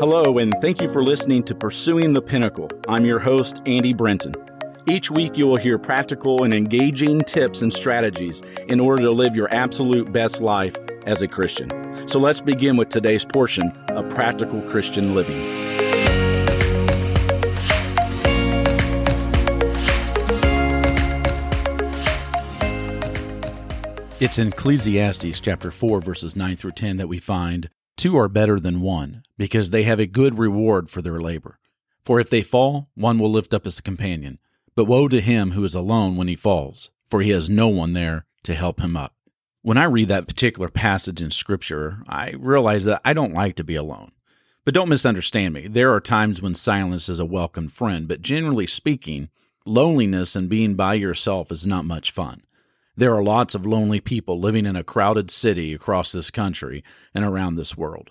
Hello, and thank you for listening to Pursuing the Pinnacle. I'm your host, Andy Brenton. Each week, you will hear practical and engaging tips and strategies in order to live your absolute best life as a Christian. So let's begin with today's portion of Practical Christian Living. It's in Ecclesiastes chapter 4, verses 9 through 10 that we find Two are better than one, because they have a good reward for their labor. For if they fall, one will lift up his companion. But woe to him who is alone when he falls, for he has no one there to help him up. When I read that particular passage in Scripture, I realize that I don't like to be alone. But don't misunderstand me. There are times when silence is a welcome friend, but generally speaking, loneliness and being by yourself is not much fun. There are lots of lonely people living in a crowded city across this country and around this world.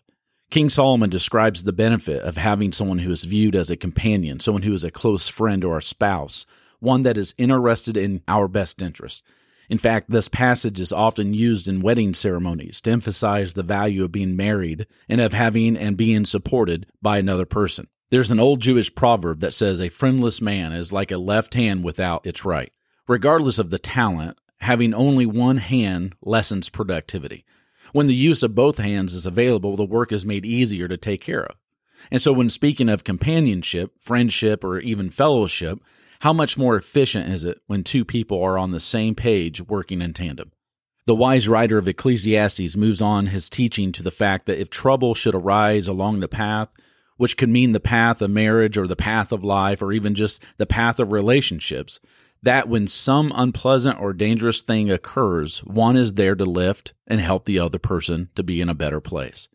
King Solomon describes the benefit of having someone who is viewed as a companion, someone who is a close friend or a spouse, one that is interested in our best interest. In fact, this passage is often used in wedding ceremonies to emphasize the value of being married and of having and being supported by another person. There's an old Jewish proverb that says a friendless man is like a left hand without its right. Regardless of the talent, having only one hand lessens productivity. When the use of both hands is available, the work is made easier to take care of. And so, when speaking of companionship, friendship, or even fellowship, how much more efficient is it when two people are on the same page working in tandem? The wise writer of Ecclesiastes moves on his teaching to the fact that if trouble should arise along the path, which could mean the path of marriage or the path of life or even just the path of relationships, that when some unpleasant or dangerous thing occurs, one is there to lift and help the other person to be in a better place.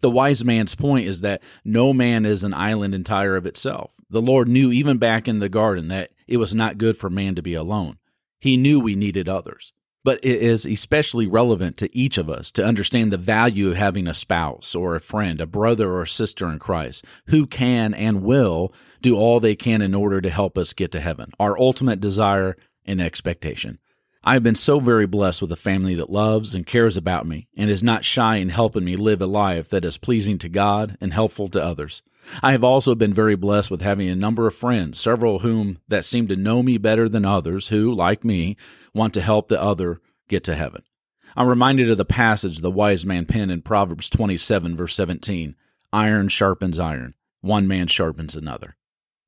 The wise man's point is that no man is an island entire of itself. The Lord knew even back in the garden that it was not good for man to be alone. He knew we needed others. But it is especially relevant to each of us to understand the value of having a spouse or a friend, a brother or sister in Christ who can and will do all they can in order to help us get to heaven, our ultimate desire and expectation. I have been so very blessed with a family that loves and cares about me and is not shy in helping me live a life that is pleasing to God and helpful to others. I have also been very blessed with having a number of friends, several of whom that seem to know me better than others who, like me, want to help the other get to heaven. I'm reminded of the passage the wise man penned in Proverbs 27 verse 17. Iron sharpens iron. One man sharpens another.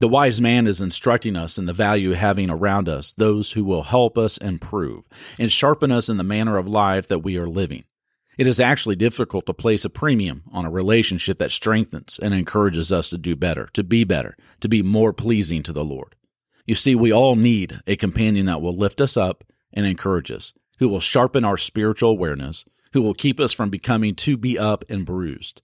The wise man is instructing us in the value of having around us those who will help us improve and sharpen us in the manner of life that we are living. It is actually difficult to place a premium on a relationship that strengthens and encourages us to do better, to be better, to be more pleasing to the Lord. You see, we all need a companion that will lift us up and encourage us, who will sharpen our spiritual awareness, who will keep us from becoming too beat up and bruised.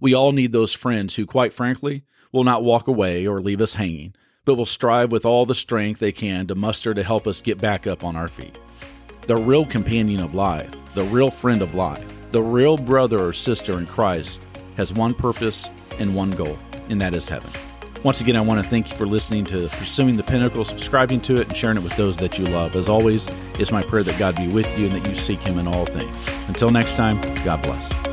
We all need those friends who, quite frankly, will not walk away or leave us hanging, but will strive with all the strength they can to muster to help us get back up on our feet. The real companion of life, the real friend of life, the real brother or sister in Christ has one purpose and one goal, and that is heaven. Once again, I want to thank you for listening to Pursuing the Pinnacle, subscribing to it, and sharing it with those that you love. As always, it's my prayer that God be with you and that you seek Him in all things. Until next time, God bless.